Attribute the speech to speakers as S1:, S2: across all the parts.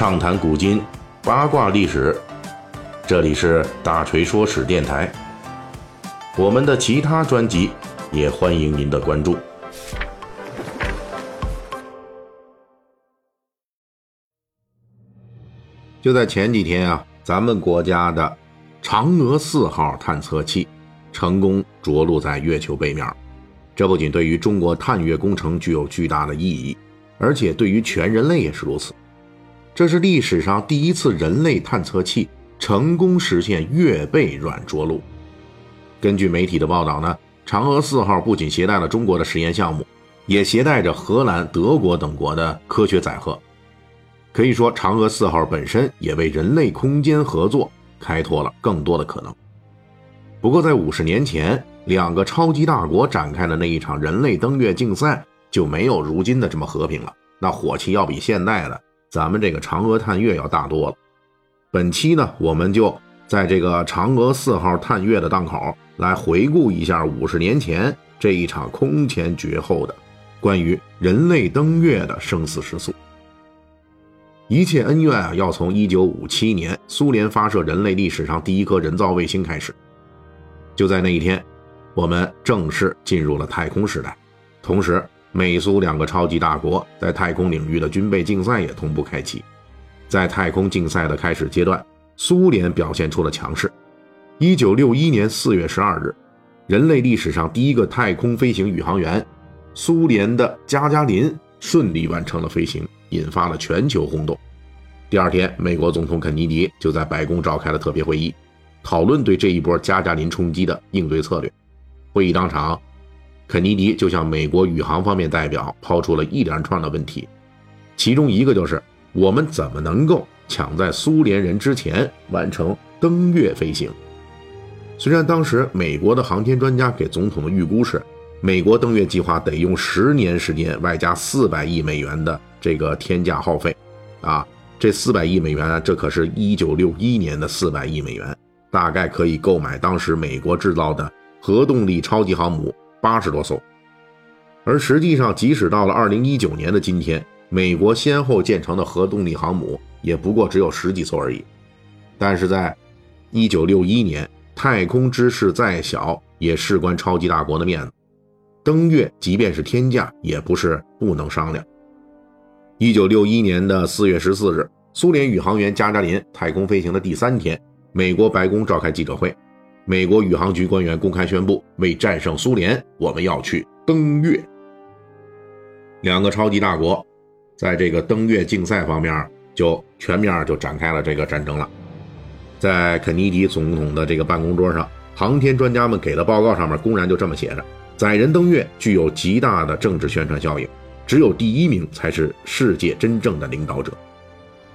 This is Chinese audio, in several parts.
S1: 畅谈古今，八卦历史。这里是大锤说史电台。我们的其他专辑也欢迎您的关注。就在前几天啊，咱们国家的嫦娥四号探测器成功着陆在月球背面。这不仅对于中国探月工程具有巨大的意义，而且对于全人类也是如此。这是历史上第一次人类探测器成功实现月背软着陆。根据媒体的报道呢，嫦娥四号不仅携带了中国的实验项目，也携带着荷兰、德国等国的科学载荷。可以说，嫦娥四号本身也为人类空间合作开拓了更多的可能。不过，在五十年前，两个超级大国展开的那一场人类登月竞赛就没有如今的这么和平了，那火气要比现代的。咱们这个嫦娥探月要大多了。本期呢，我们就在这个嫦娥四号探月的档口，来回顾一下五十年前这一场空前绝后的关于人类登月的生死时速。一切恩怨啊，要从1957年苏联发射人类历史上第一颗人造卫星开始。就在那一天，我们正式进入了太空时代，同时。美苏两个超级大国在太空领域的军备竞赛也同步开启。在太空竞赛的开始阶段，苏联表现出了强势。一九六一年四月十二日，人类历史上第一个太空飞行宇航员——苏联的加加林顺利完成了飞行，引发了全球轰动。第二天，美国总统肯尼迪就在白宫召开了特别会议，讨论对这一波加加林冲击的应对策略。会议当场。肯尼迪就向美国宇航方面代表抛出了一连串的问题，其中一个就是我们怎么能够抢在苏联人之前完成登月飞行？虽然当时美国的航天专家给总统的预估是，美国登月计划得用十年时间，外加四百亿美元的这个天价耗费，啊，这四百亿美元啊，这可是一九六一年的四百亿美元，大概可以购买当时美国制造的核动力超级航母。八十多艘，而实际上，即使到了二零一九年的今天，美国先后建成的核动力航母也不过只有十几艘而已。但是在一九六一年，太空之势再小，也事关超级大国的面子，登月即便是天价，也不是不能商量。一九六一年的四月十四日，苏联宇航员加加林太空飞行的第三天，美国白宫召开记者会。美国宇航局官员公开宣布，为战胜苏联，我们要去登月。两个超级大国在这个登月竞赛方面就全面就展开了这个战争了。在肯尼迪总统的这个办公桌上，航天专家们给的报告上面公然就这么写着：载人登月具有极大的政治宣传效应，只有第一名才是世界真正的领导者。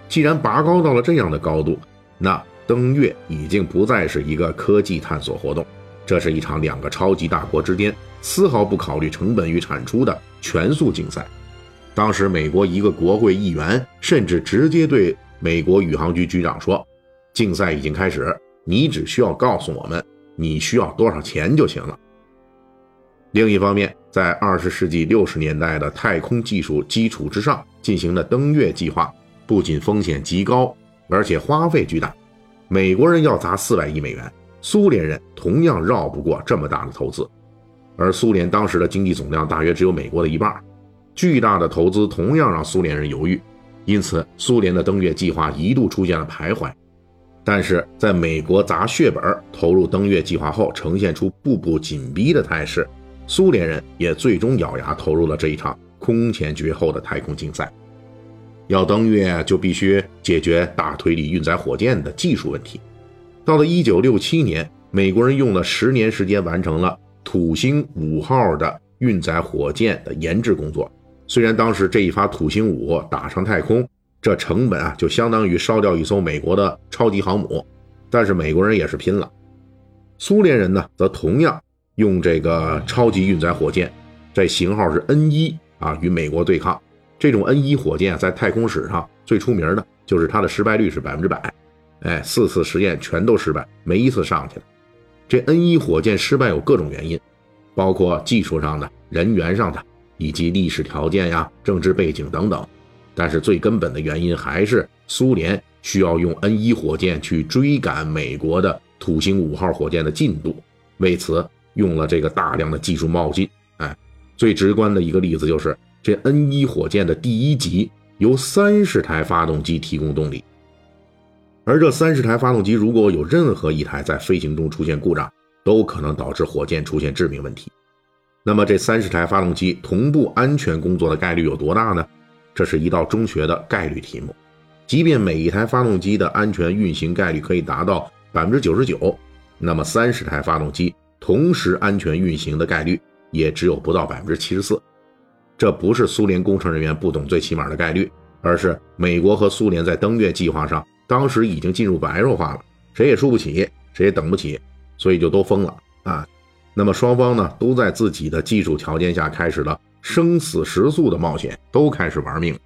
S1: 既然拔高到了这样的高度，那。登月已经不再是一个科技探索活动，这是一场两个超级大国之间丝毫不考虑成本与产出的全速竞赛。当时，美国一个国会议员甚至直接对美国宇航局局长说：“竞赛已经开始，你只需要告诉我们你需要多少钱就行了。”另一方面，在二十世纪六十年代的太空技术基础之上进行的登月计划，不仅风险极高，而且花费巨大。美国人要砸四百亿美元，苏联人同样绕不过这么大的投资，而苏联当时的经济总量大约只有美国的一半，巨大的投资同样让苏联人犹豫，因此苏联的登月计划一度出现了徘徊。但是在美国砸血本投入登月计划后，呈现出步步紧逼的态势，苏联人也最终咬牙投入了这一场空前绝后的太空竞赛。要登月就必须解决大推力运载火箭的技术问题。到了1967年，美国人用了十年时间完成了土星五号的运载火箭的研制工作。虽然当时这一发土星五打上太空，这成本啊就相当于烧掉一艘美国的超级航母，但是美国人也是拼了。苏联人呢，则同样用这个超级运载火箭，这型号是 N 一啊，与美国对抗。这种 N 一火箭在太空史上最出名的就是它的失败率是百分之百，哎，四次实验全都失败，没一次上去的。这 N 一火箭失败有各种原因，包括技术上的、人员上的，以及历史条件呀、政治背景等等。但是最根本的原因还是苏联需要用 N 一火箭去追赶美国的土星五号火箭的进度，为此用了这个大量的技术冒进。哎，最直观的一个例子就是这 N 一火箭的第一级由三十台发动机提供动力，而这三十台发动机如果有任何一台在飞行中出现故障，都可能导致火箭出现致命问题。那么这三十台发动机同步安全工作的概率有多大呢？这是一道中学的概率题目。即便每一台发动机的安全运行概率可以达到百分之九十九，那么三十台发动机同时安全运行的概率也只有不到百分之七十四。这不是苏联工程人员不懂最起码的概率，而是美国和苏联在登月计划上当时已经进入白热化了，谁也输不起，谁也等不起，所以就都疯了啊。那么双方呢，都在自己的技术条件下开始了生死时速的冒险，都开始玩命。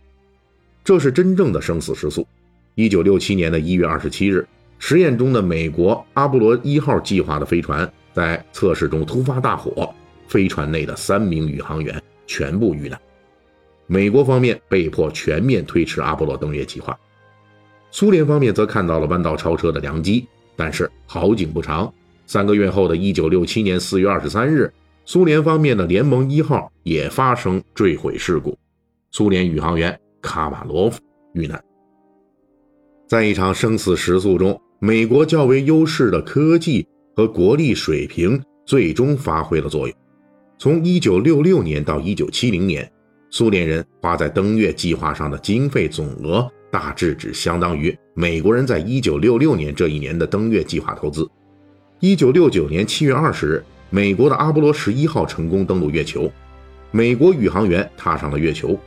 S1: 这是真正的生死时速。一九六七年的一月二十七日，实验中的美国阿波罗一号计划的飞船在测试中突发大火，飞船内的三名宇航员全部遇难。美国方面被迫全面推迟阿波罗登月计划，苏联方面则看到了弯道超车的良机，但是好景不长。三个月后的一九六七年四月二十三日，苏联方面的联盟一号也发生坠毁事故，苏联宇航员卡瓦罗夫遇难。在一场生死时速中，美国较为优势的科技和国力水平最终发挥了作用。从一九六六年到一九七零年，苏联人花在登月计划上的经费总额大致只相当于美国人在一九六六年这一年的登月计划投资。一九六九年七月二十日，美国的阿波罗十一号成功登陆月球，美国宇航员踏上了月球。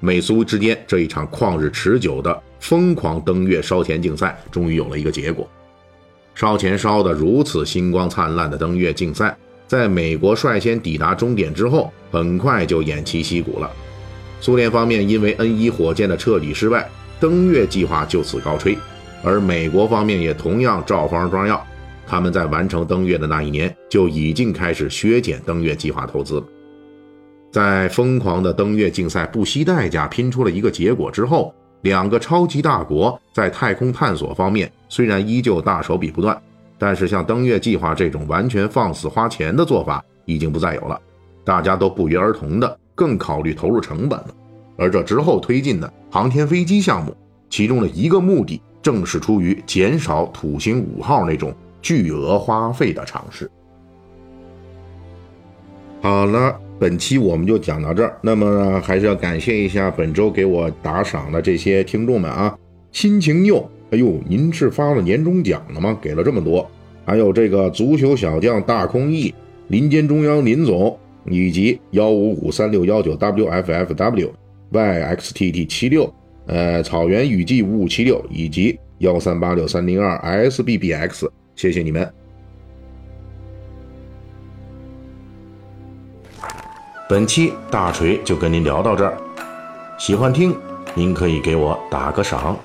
S1: 美苏之间这一场旷日持久的疯狂登月烧钱竞赛终于有了一个结果。烧钱烧得如此星光灿烂的登月竞赛，在美国率先抵达终点之后，很快就偃旗息鼓了。苏联方面因为 N 一火箭的彻底失败，登月计划就此告吹，而美国方面也同样照方抓药。他们在完成登月的那一年就已经开始削减登月计划投资。在疯狂的登月竞赛不惜代价拼出了一个结果之后，两个超级大国在太空探索方面虽然依旧大手笔不断，但是像登月计划这种完全放肆花钱的做法已经不再有了。大家都不约而同的更考虑投入成本了。而这之后推进的航天飞机项目，其中的一个目的正是出于减少土星五号那种。巨额花费的尝试。好了，本期我们就讲到这儿。那么还是要感谢一下本周给我打赏的这些听众们啊，心情佑，哎呦，您是发了年终奖了吗？给了这么多。还有这个足球小将大空翼、林间中央林总，以及幺五五三六幺九 wffw yxtt 七六，呃，草原雨季五五七六，以及幺三八六三零二 sbbx。谢谢你们。本期大锤就跟您聊到这儿，喜欢听您可以给我打个赏。